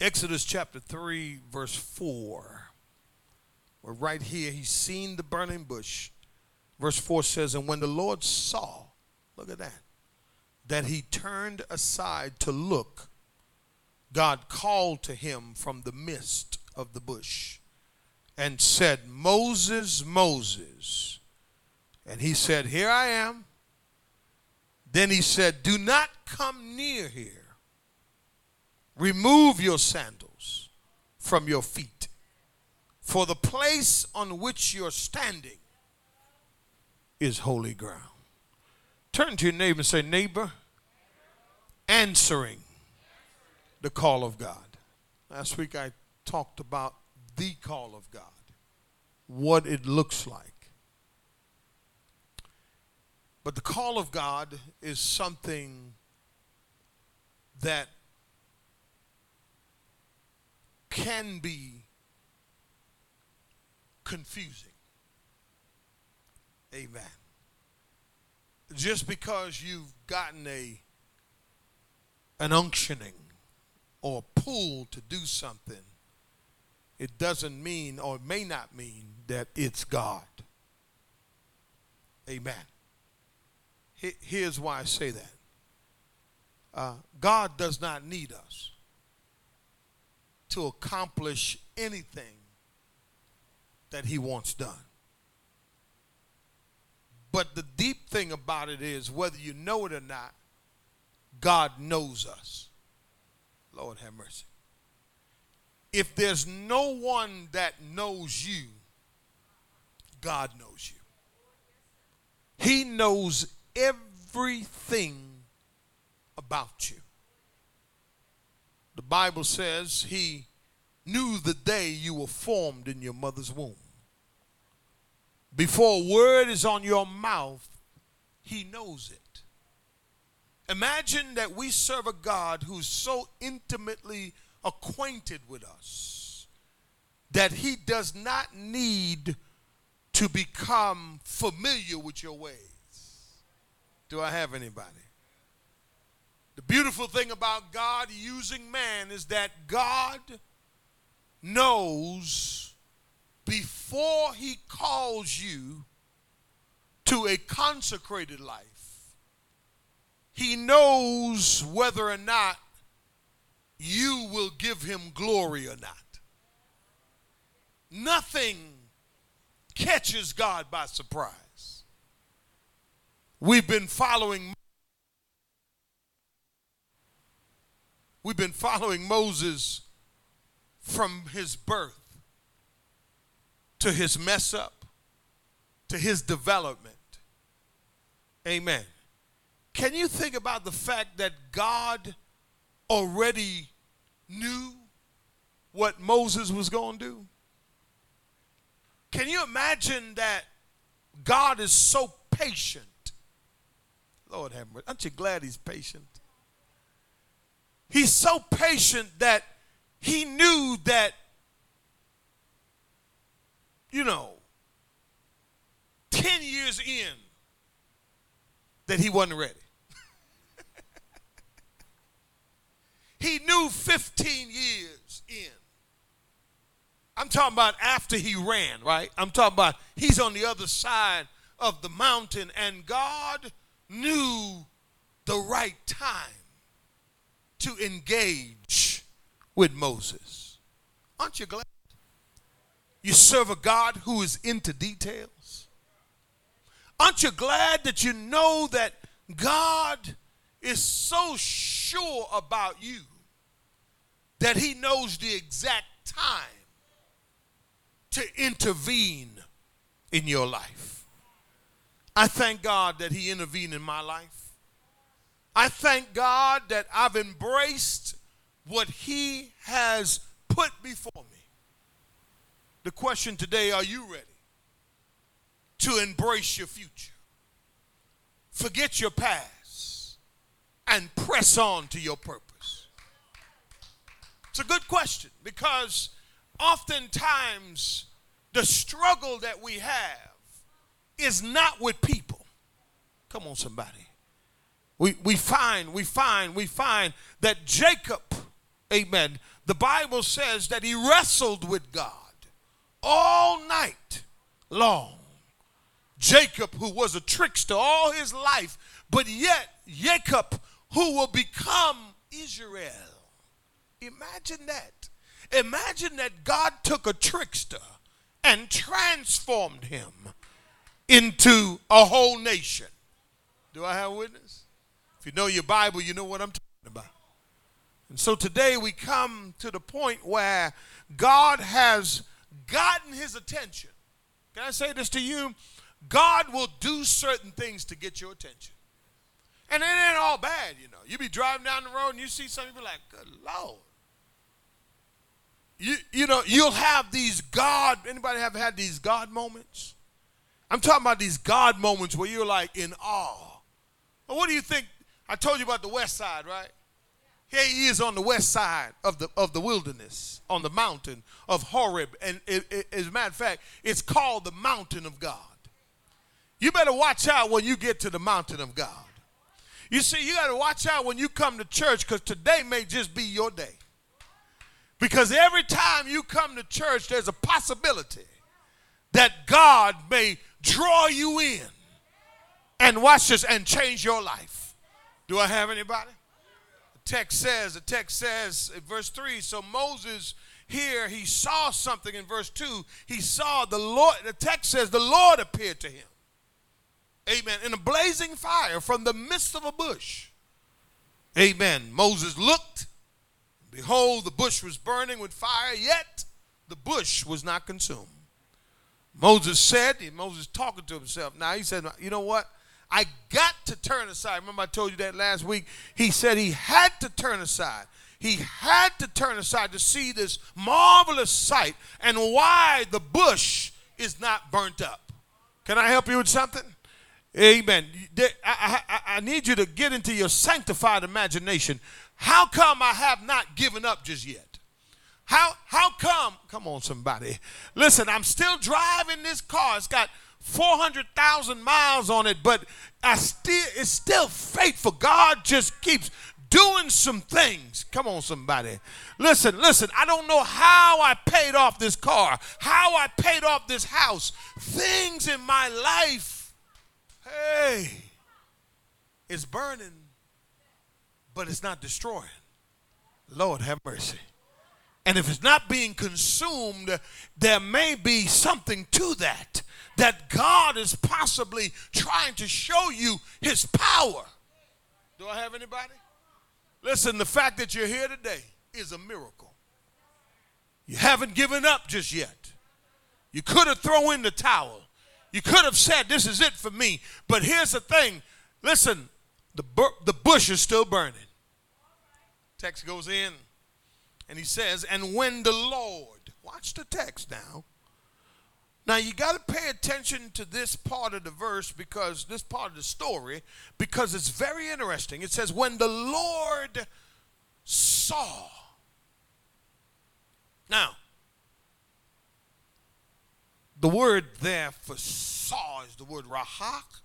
Exodus chapter 3, verse 4. We're right here. He's seen the burning bush. Verse 4 says, And when the Lord saw, look at that, that he turned aside to look, God called to him from the midst of the bush and said, Moses, Moses. And he said, Here I am. Then he said, Do not come near here. Remove your sandals from your feet, for the place on which you're standing is holy ground. Turn to your neighbor and say, Neighbor, answering the call of God. Last week I talked about the call of God, what it looks like. But the call of God is something that can be confusing. Amen. Just because you've gotten a an unctioning or a pull to do something, it doesn't mean or may not mean that it's God. Amen. Here's why I say that. Uh, God does not need us to accomplish anything that he wants done. But the deep thing about it is whether you know it or not, God knows us. Lord have mercy. If there's no one that knows you, God knows you. He knows everything about you. The Bible says he knew the day you were formed in your mother's womb. Before a word is on your mouth, he knows it. Imagine that we serve a God who's so intimately acquainted with us that he does not need to become familiar with your ways. Do I have anybody? The beautiful thing about God using man is that God knows before he calls you to a consecrated life, he knows whether or not you will give him glory or not. Nothing catches God by surprise. We've been following We've been following Moses from his birth to his mess up to his development. Amen. Can you think about the fact that God already knew what Moses was going to do? Can you imagine that God is so patient? Lord have mercy. Aren't you glad he's patient? He's so patient that he knew that, you know, 10 years in, that he wasn't ready. he knew 15 years in. I'm talking about after he ran, right? I'm talking about he's on the other side of the mountain, and God knew the right time to engage with Moses. Aren't you glad? You serve a God who is into details. Aren't you glad that you know that God is so sure about you that he knows the exact time to intervene in your life? I thank God that he intervened in my life. I thank God that I've embraced what He has put before me. The question today are you ready to embrace your future? Forget your past and press on to your purpose. It's a good question because oftentimes the struggle that we have is not with people. Come on, somebody. We, we find, we find, we find that Jacob, amen, the Bible says that he wrestled with God all night long. Jacob, who was a trickster all his life, but yet Jacob, who will become Israel. Imagine that. Imagine that God took a trickster and transformed him into a whole nation. Do I have witness? You know your Bible, you know what I'm talking about. And so today we come to the point where God has gotten his attention. Can I say this to you? God will do certain things to get your attention. And it ain't all bad, you know. You be driving down the road and you see something, you be like, good Lord. You, you know, you'll have these God, anybody have had these God moments? I'm talking about these God moments where you're like in awe. Well, what do you think? I told you about the west side, right? Here he is on the west side of the, of the wilderness, on the mountain of Horeb. And it, it, as a matter of fact, it's called the mountain of God. You better watch out when you get to the mountain of God. You see, you got to watch out when you come to church because today may just be your day. Because every time you come to church, there's a possibility that God may draw you in and watch this and change your life. Do I have anybody? The text says, the text says verse 3, so Moses here, he saw something in verse 2. He saw the Lord, the text says the Lord appeared to him. Amen. In a blazing fire from the midst of a bush. Amen. Moses looked. Behold, the bush was burning with fire, yet the bush was not consumed. Moses said, and Moses talking to himself. Now he said, You know what? I got to turn aside. Remember, I told you that last week? He said he had to turn aside. He had to turn aside to see this marvelous sight and why the bush is not burnt up. Can I help you with something? Amen. I, I, I need you to get into your sanctified imagination. How come I have not given up just yet? How how come? Come on, somebody. Listen, I'm still driving this car. It's got 400,000 miles on it, but I still it's still faithful. God just keeps doing some things. Come on, somebody. Listen, listen. I don't know how I paid off this car, how I paid off this house. Things in my life Hey, it's burning, but it's not destroying. Lord have mercy. And if it's not being consumed, there may be something to that. That God is possibly trying to show you his power. Do I have anybody? Listen, the fact that you're here today is a miracle. You haven't given up just yet. You could have thrown in the towel. You could have said, This is it for me. But here's the thing listen, the, bu- the bush is still burning. Text goes in and he says, And when the Lord, watch the text now. Now you got to pay attention to this part of the verse because this part of the story, because it's very interesting. It says, When the Lord saw. Now, the word there for saw is the word rahak.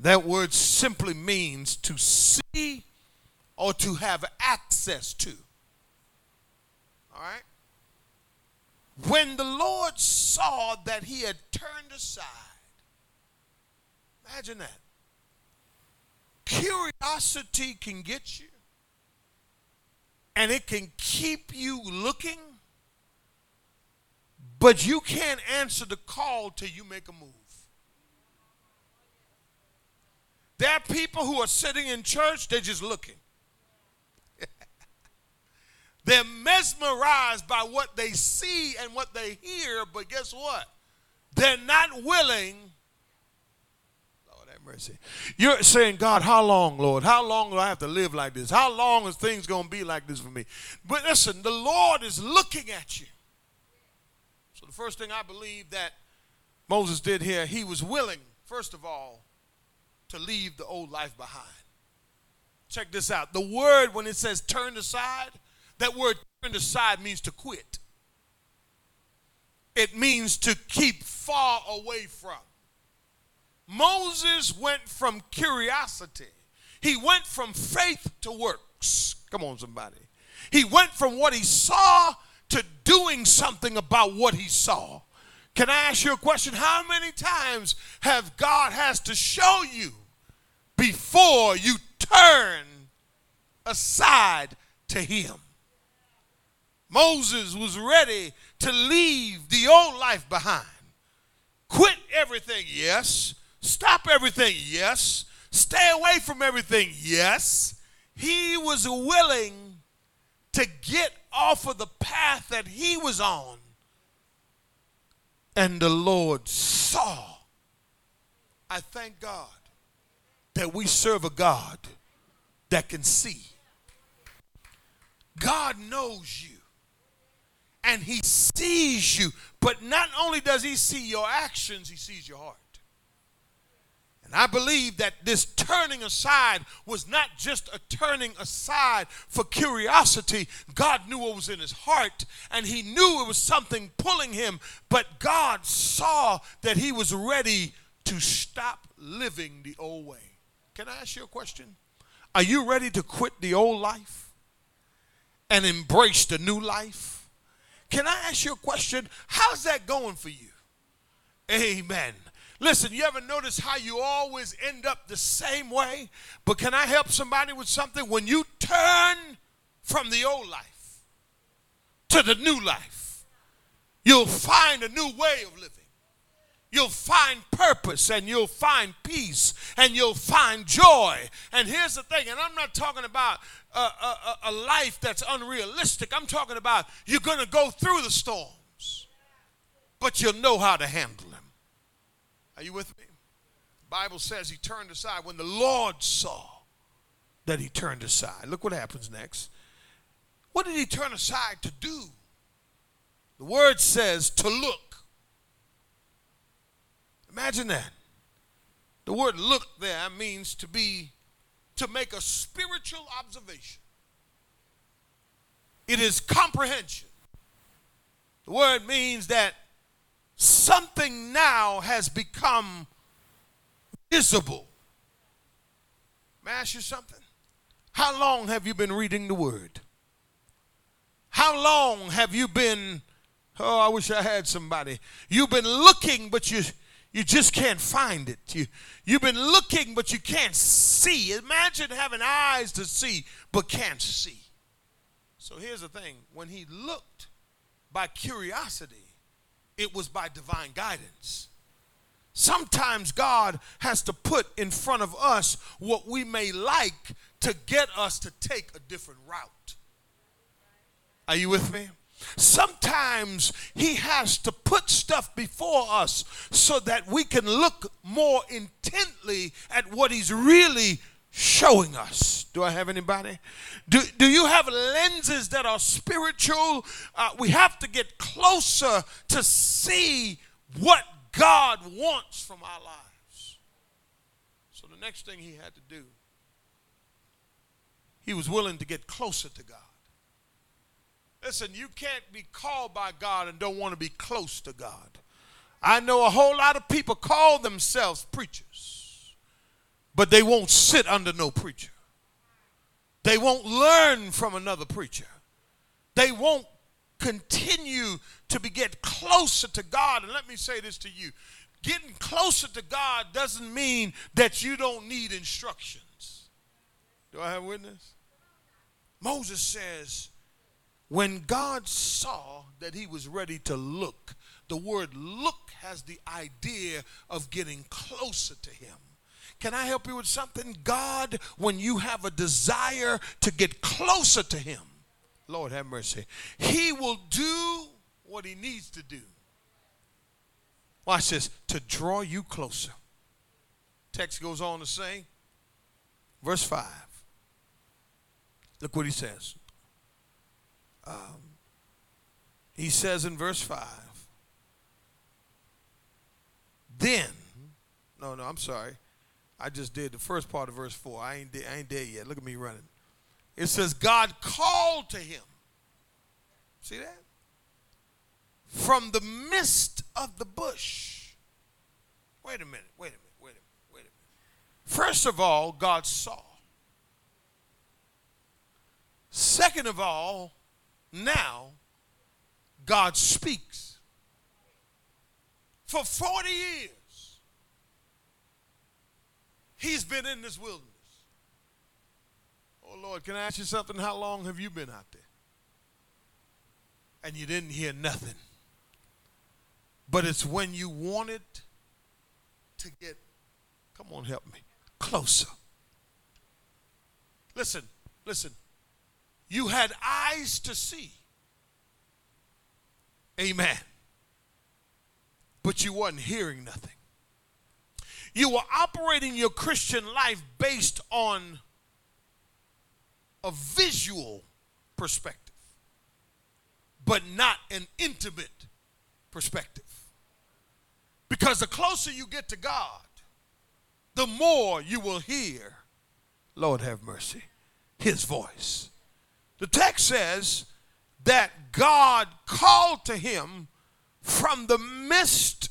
That word simply means to see or to have access to. All right? When the Lord saw that he had turned aside, imagine that. Curiosity can get you, and it can keep you looking but you can't answer the call till you make a move. There are people who are sitting in church, they're just looking. They're mesmerized by what they see and what they hear, but guess what? They're not willing. Lord have mercy. You're saying, God, how long, Lord? How long do I have to live like this? How long is things going to be like this for me? But listen, the Lord is looking at you. So the first thing I believe that Moses did here, he was willing, first of all, to leave the old life behind. Check this out. The word, when it says turn aside, that word turn aside means to quit. It means to keep far away from. Moses went from curiosity, he went from faith to works. Come on, somebody. He went from what he saw to doing something about what he saw. Can I ask you a question? How many times have God has to show you before you turn aside to him? Moses was ready to leave the old life behind. Quit everything, yes. Stop everything, yes. Stay away from everything, yes. He was willing to get off of the path that he was on. And the Lord saw. I thank God that we serve a God that can see. God knows you and he sees you. But not only does he see your actions, he sees your heart. And I believe that this turning aside was not just a turning aside for curiosity. God knew what was in his heart, and he knew it was something pulling him. But God saw that he was ready to stop living the old way. Can I ask you a question? Are you ready to quit the old life and embrace the new life? Can I ask you a question? How's that going for you? Amen. Listen, you ever notice how you always end up the same way? But can I help somebody with something? When you turn from the old life to the new life, you'll find a new way of living. You'll find purpose and you'll find peace and you'll find joy. And here's the thing, and I'm not talking about a, a, a life that's unrealistic. I'm talking about you're going to go through the storms, but you'll know how to handle them. Are you with me? The Bible says he turned aside when the Lord saw that he turned aside. Look what happens next. What did he turn aside to do? The word says to look. Imagine that. The word look there means to be to make a spiritual observation. It is comprehension. The word means that something now has become visible. May I ask you something? How long have you been reading the word? How long have you been? Oh, I wish I had somebody. You've been looking, but you you just can't find it. You, you've been looking, but you can't see. Imagine having eyes to see, but can't see. So here's the thing when he looked by curiosity, it was by divine guidance. Sometimes God has to put in front of us what we may like to get us to take a different route. Are you with me? Sometimes He has to put stuff before us so that we can look more intently at what He's really showing us. Do I have anybody? Do, do you have lenses that are spiritual? Uh, we have to get closer to see what God wants from our lives. So the next thing he had to do, he was willing to get closer to God. Listen, you can't be called by God and don't want to be close to God. I know a whole lot of people call themselves preachers, but they won't sit under no preacher. They won't learn from another preacher. They won't continue to be get closer to God. And let me say this to you. Getting closer to God doesn't mean that you don't need instructions. Do I have witness? Moses says, when God saw that he was ready to look, the word look has the idea of getting closer to him. Can I help you with something? God, when you have a desire to get closer to him, Lord have mercy, he will do what he needs to do. Watch this to draw you closer. Text goes on to say, verse 5. Look what he says. Um, he says in verse 5 then no no i'm sorry i just did the first part of verse 4 i ain't, I ain't there yet look at me running. It says god called to him see that? from the midst of the bush. Wait a minute wait a minute wait a minute wait a minute. First of all god saw. Second of all, now God speaks. For 40 years, he's been in this wilderness. Oh, Lord, can I ask you something? How long have you been out there? And you didn't hear nothing. But it's when you wanted to get, come on, help me, closer. Listen, listen. You had eyes to see. Amen. But you wasn't hearing nothing. You were operating your Christian life based on a visual perspective, but not an intimate perspective. Because the closer you get to God, the more you will hear, Lord have mercy, his voice. The text says that God called to him from the midst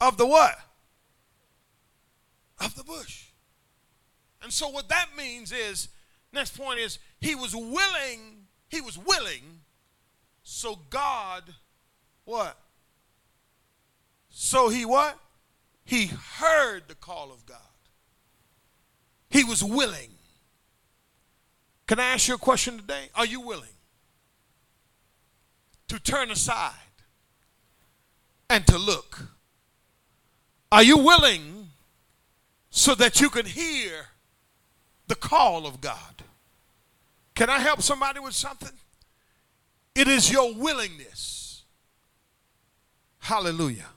of the what? Of the bush. And so what that means is, next point is, he was willing, he was willing, so God, what? So he what? He heard the call of God. He was willing. Can I ask you a question today? Are you willing to turn aside and to look? Are you willing so that you can hear the call of God? Can I help somebody with something? It is your willingness. Hallelujah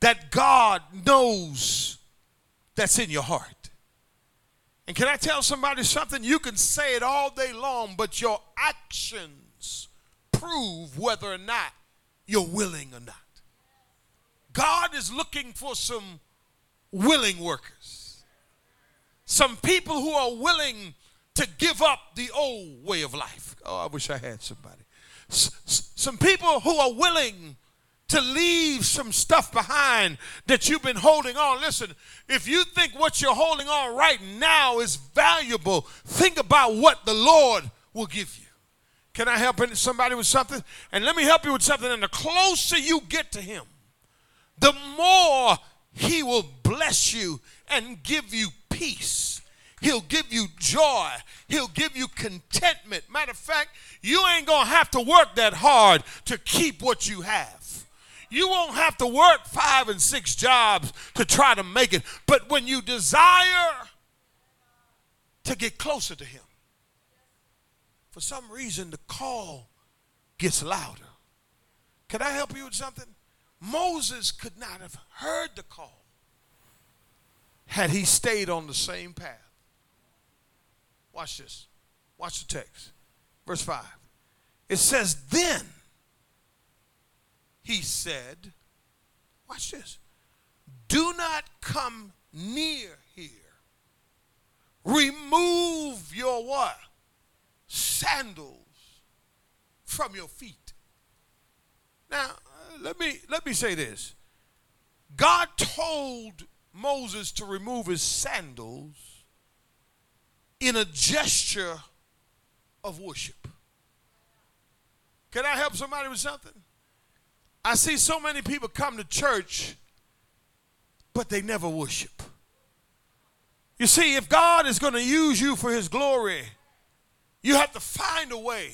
that God knows that's in your heart. And can I tell somebody something? You can say it all day long, but your actions prove whether or not you're willing or not. God is looking for some willing workers, some people who are willing to give up the old way of life. Oh, I wish I had somebody. S- some people who are willing to leave some stuff behind that you've been holding on. Listen, if you think what you're holding on right now is valuable, think about what the Lord will give you. Can I help somebody with something? And let me help you with something. And the closer you get to Him, the more He will bless you and give you peace. He'll give you joy. He'll give you contentment. Matter of fact, you ain't going to have to work that hard to keep what you have. You won't have to work five and six jobs to try to make it. But when you desire to get closer to Him, for some reason the call gets louder. Can I help you with something? Moses could not have heard the call had he stayed on the same path. Watch this. Watch the text. Verse 5. It says, Then he said, watch this, do not come near here. Remove your what? Sandals from your feet. Now, uh, let me let me say this. God told Moses to remove his sandals in a gesture of worship. Can I help somebody with something? I see so many people come to church, but they never worship. You see, if God is going to use you for his glory, you have to find a way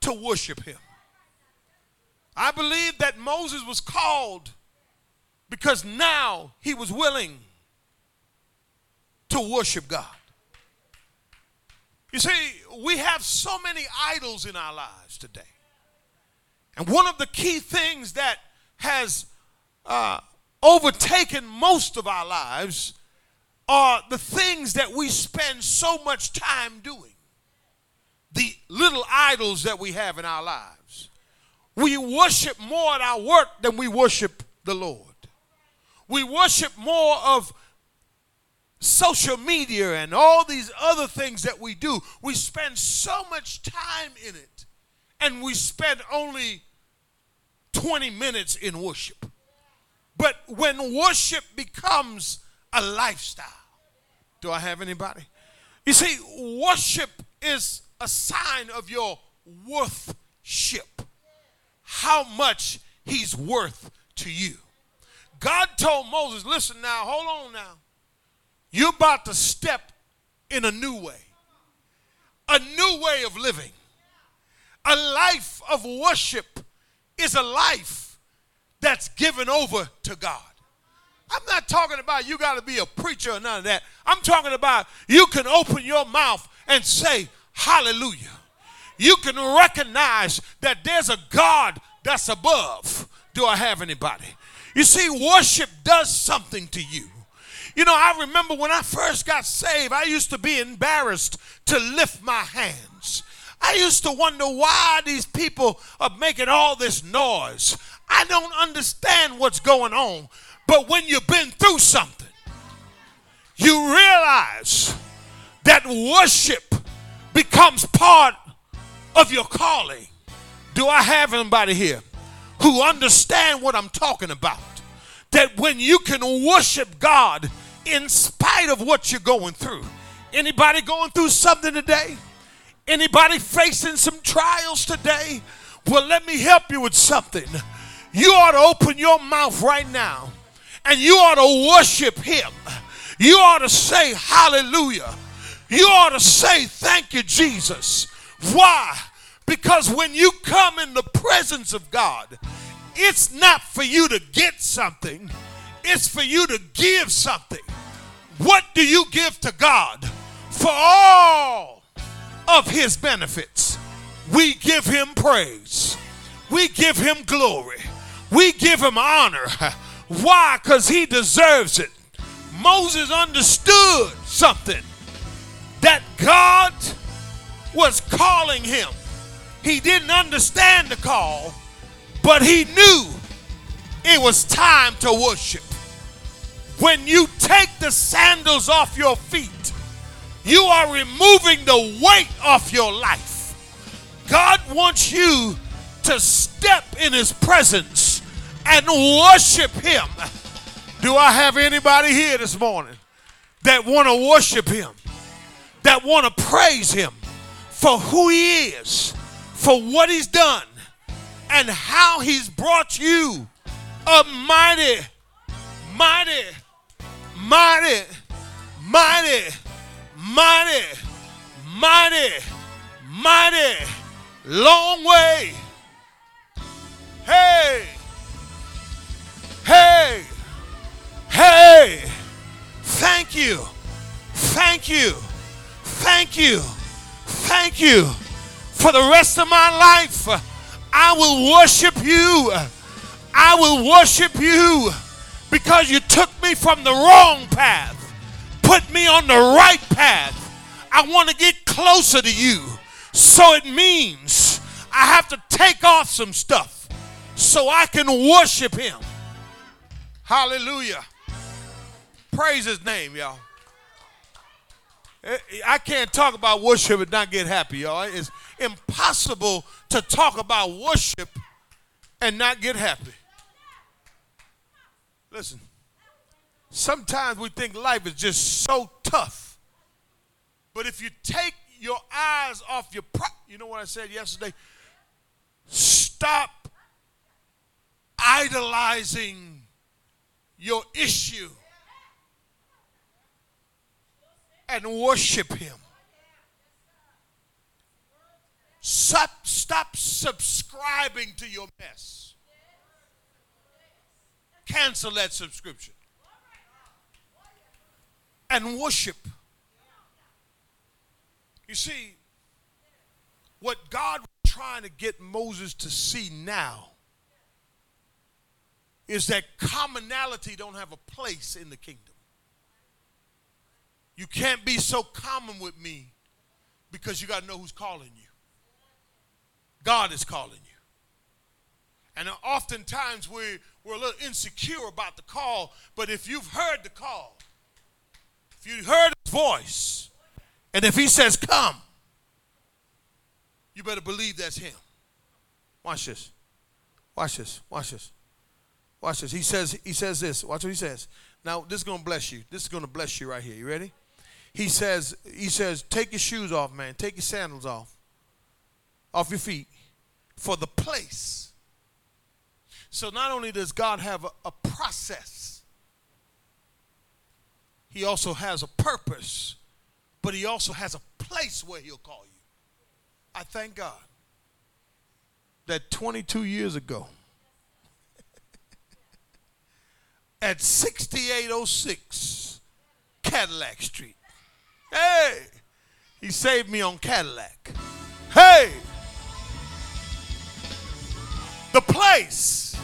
to worship him. I believe that Moses was called because now he was willing to worship God. You see, we have so many idols in our lives today. And one of the key things that has uh, overtaken most of our lives are the things that we spend so much time doing. The little idols that we have in our lives. We worship more at our work than we worship the Lord. We worship more of social media and all these other things that we do. We spend so much time in it, and we spend only 20 minutes in worship. But when worship becomes a lifestyle, do I have anybody? You see, worship is a sign of your worthship. How much he's worth to you. God told Moses, listen now, hold on now. You're about to step in a new way, a new way of living. A life of worship is a life that's given over to God. I'm not talking about you got to be a preacher or none of that. I'm talking about you can open your mouth and say, Hallelujah. You can recognize that there's a God that's above. Do I have anybody? You see, worship does something to you. You know, I remember when I first got saved, I used to be embarrassed to lift my hands. I used to wonder why these people are making all this noise. I don't understand what's going on. But when you've been through something, you realize that worship becomes part of your calling. Do I have anybody here who understand what I'm talking about? That when you can worship God in spite of what you're going through. Anybody going through something today? Anybody facing some trials today? Well, let me help you with something. You ought to open your mouth right now and you ought to worship him. You ought to say hallelujah. You ought to say thank you, Jesus. Why? Because when you come in the presence of God, it's not for you to get something, it's for you to give something. What do you give to God for all of his benefits? We give him praise. We give him glory. We give him honor. Why? Because he deserves it. Moses understood something that God was calling him. He didn't understand the call, but he knew it was time to worship. When you take the sandals off your feet, you are removing the weight off your life. God wants you to step in his presence and worship him. Do I have anybody here this morning that want to worship him? That want to praise him for who he is, for what he's done, and how he's brought you a mighty, mighty, mighty, mighty, mighty, mighty, mighty, long way. Hey, hey, hey, thank you, thank you, thank you, thank you. For the rest of my life, I will worship you. I will worship you because you took me from the wrong path, put me on the right path. I want to get closer to you. So it means I have to take off some stuff so I can worship Him. Hallelujah. Praise His name, y'all. Eh, I can't talk about worship and not get happy, y'all. It's impossible to talk about worship and not get happy. Listen, sometimes we think life is just so tough. But if you take your eyes off your, pro- you know what I said yesterday? Stop idolizing your issue and worship Him. Stop, stop subscribing to your mess. Cancel that subscription and worship. You see, what God was trying to get Moses to see now is that commonality don't have a place in the kingdom. You can't be so common with me because you got to know who's calling you. God is calling you. And oftentimes we, we're a little insecure about the call, but if you've heard the call, you heard his voice, and if he says, Come, you better believe that's him. Watch this. Watch this. Watch this. Watch this. He says, he says this. Watch what he says. Now, this is to bless you. This is to bless you right here. You ready? he says, he says, take your shoes off, man. Take your sandals off, off your feet, for the place. So not only does God have a, a process, he also has a purpose, but he also has a place where he'll call you. I thank God that 22 years ago, at 6806 Cadillac Street, hey, he saved me on Cadillac. Hey, the place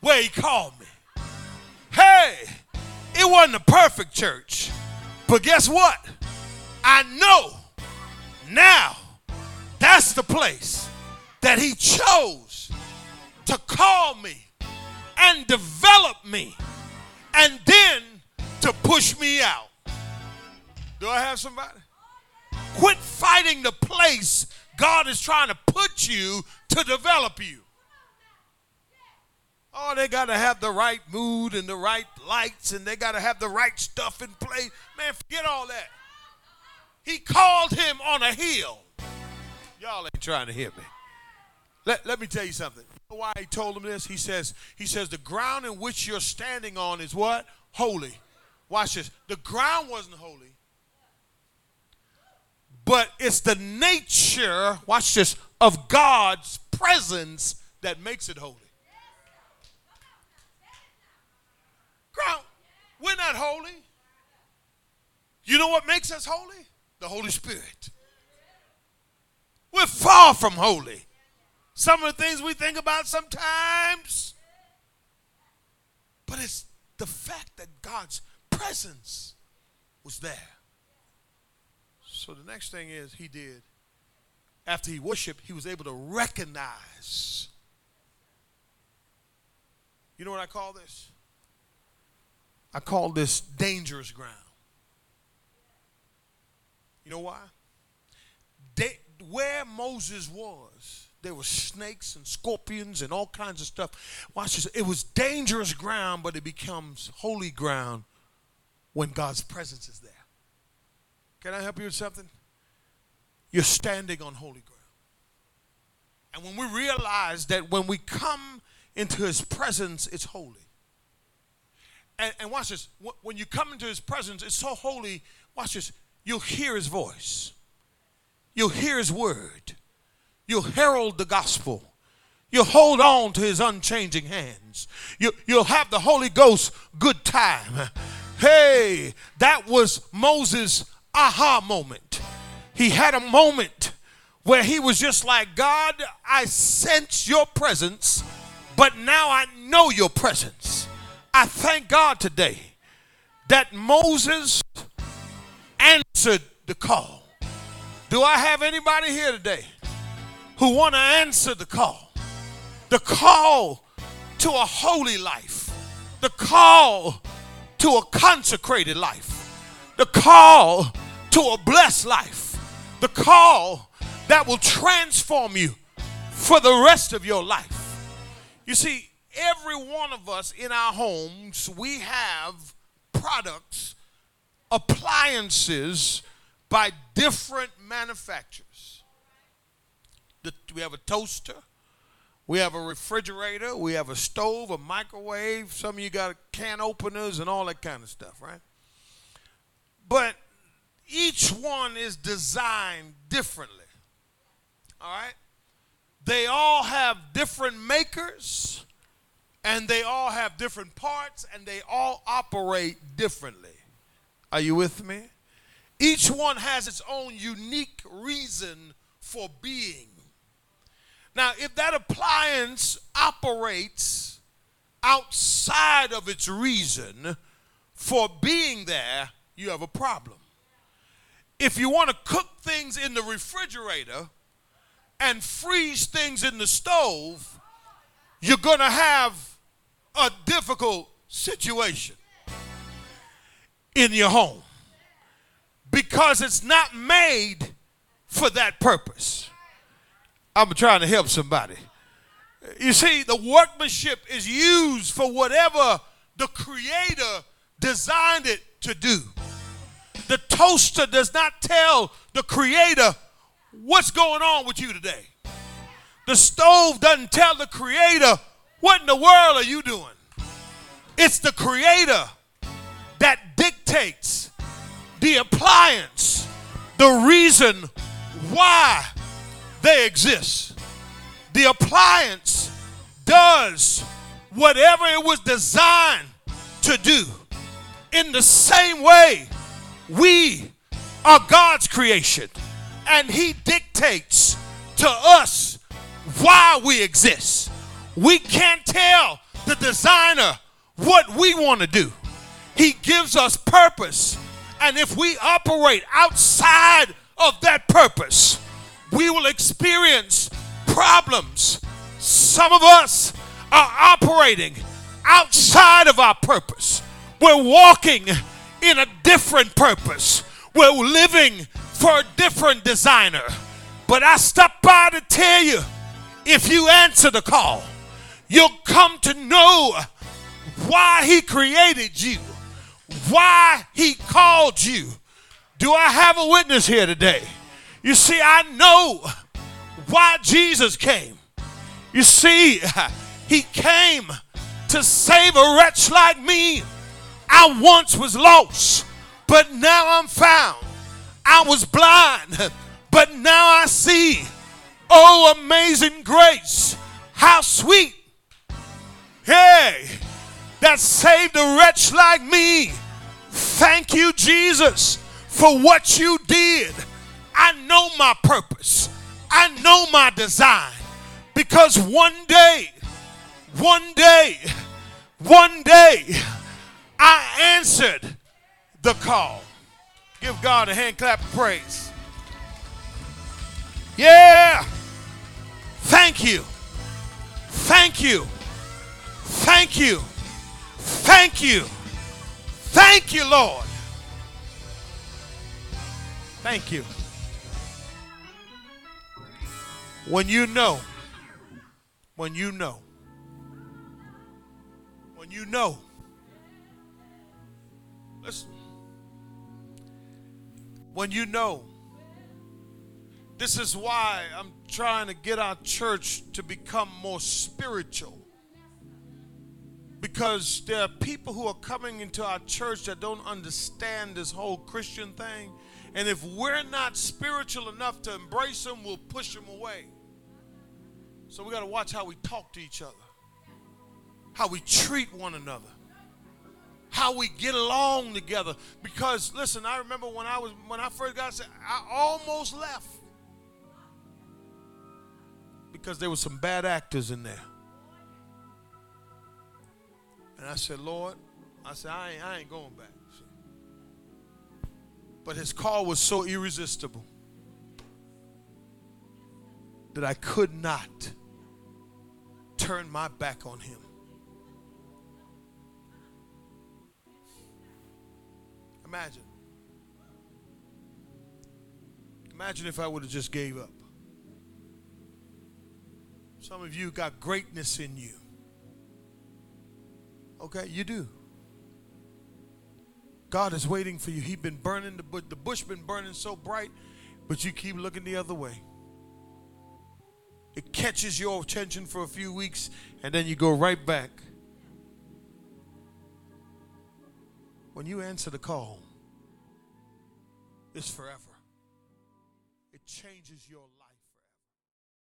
where he called me. Hey, it wasn't a perfect church, but guess what? I know now that's the place that he chose to call me and develop me and then to push me out. Do I have somebody? Quit fighting the place God is trying to put you to develop you. Oh, they got to have the right mood and the right lights and they got to have the right stuff in place. Man, forget all that. He called him on a hill. Y'all ain't trying to hear me. Let, let me tell you something. You know why he told him this? He says, he says, the ground in which you're standing on is what? Holy. Watch this. The ground wasn't holy. But it's the nature, watch this, of God's presence that makes it holy. Ground, we're not holy. You know what makes us holy? The Holy Spirit. We're far from holy. Some of the things we think about sometimes, but it's the fact that God's presence was there. So the next thing is he did, after he worshiped, he was able to recognize. You know what I call this? I call this dangerous ground. You know why? Where Moses was, there were snakes and scorpions and all kinds of stuff. Watch this. It was dangerous ground, but it becomes holy ground when God's presence is there. Can I help you with something? You're standing on holy ground. And when we realize that when we come into his presence, it's holy. And, and watch this. When you come into his presence, it's so holy. Watch this. You'll hear his voice. You'll hear his word. You'll herald the gospel. You'll hold on to his unchanging hands. You, you'll have the Holy Ghost good time. Hey, that was Moses' aha moment. He had a moment where he was just like, God, I sense your presence, but now I know your presence. I thank God today that Moses answered the call. Do I have anybody here today who want to answer the call? The call to a holy life, the call to a consecrated life, the call to a blessed life, the call that will transform you for the rest of your life. You see, every one of us in our homes, we have products, appliances by different manufacturers. We have a toaster, we have a refrigerator, we have a stove, a microwave. Some of you got can openers and all that kind of stuff, right? But each one is designed differently. All right? They all have different makers and they all have different parts and they all operate differently. Are you with me? Each one has its own unique reason for being. Now, if that appliance operates outside of its reason for being there, you have a problem. If you want to cook things in the refrigerator and freeze things in the stove, you're going to have a difficult situation in your home because it's not made for that purpose. I'm trying to help somebody. You see, the workmanship is used for whatever the Creator designed it to do. The toaster does not tell the creator what's going on with you today. The stove doesn't tell the creator what in the world are you doing. It's the creator that dictates the appliance, the reason why they exist. The appliance does whatever it was designed to do. In the same way, we are God's creation, and He dictates to us why we exist. We can't tell the designer what we want to do. He gives us purpose, and if we operate outside of that purpose, we will experience problems. Some of us are operating outside of our purpose. We're walking in a different purpose. We're living for a different designer. But I stopped by to tell you if you answer the call, you'll come to know why He created you, why He called you. Do I have a witness here today? You see, I know why Jesus came. You see, He came to save a wretch like me. I once was lost, but now I'm found. I was blind, but now I see. Oh, amazing grace, how sweet. Hey, that saved a wretch like me. Thank you, Jesus, for what you did. I know my purpose, I know my design, because one day, one day, one day, I answered the call. Give God a hand clap of praise. Yeah. Thank you. Thank you. Thank you. Thank you. Thank you, Lord. Thank you. When you know, when you know, when you know, listen, when you know, this is why I'm trying to get our church to become more spiritual. Because there are people who are coming into our church that don't understand this whole Christian thing. And if we're not spiritual enough to embrace them, we'll push them away. So we got to watch how we talk to each other, how we treat one another, how we get along together. Because listen, I remember when I was when I first got saved, I almost left because there were some bad actors in there. And I said, Lord, I said, I ain't, I ain't going back. But his call was so irresistible that I could not turn my back on him. Imagine. Imagine if I would have just gave up. Some of you got greatness in you. Okay, you do. God is waiting for you. He's been burning the bush. The bush been burning so bright, but you keep looking the other way. It catches your attention for a few weeks, and then you go right back. When you answer the call, it's forever. It changes your life.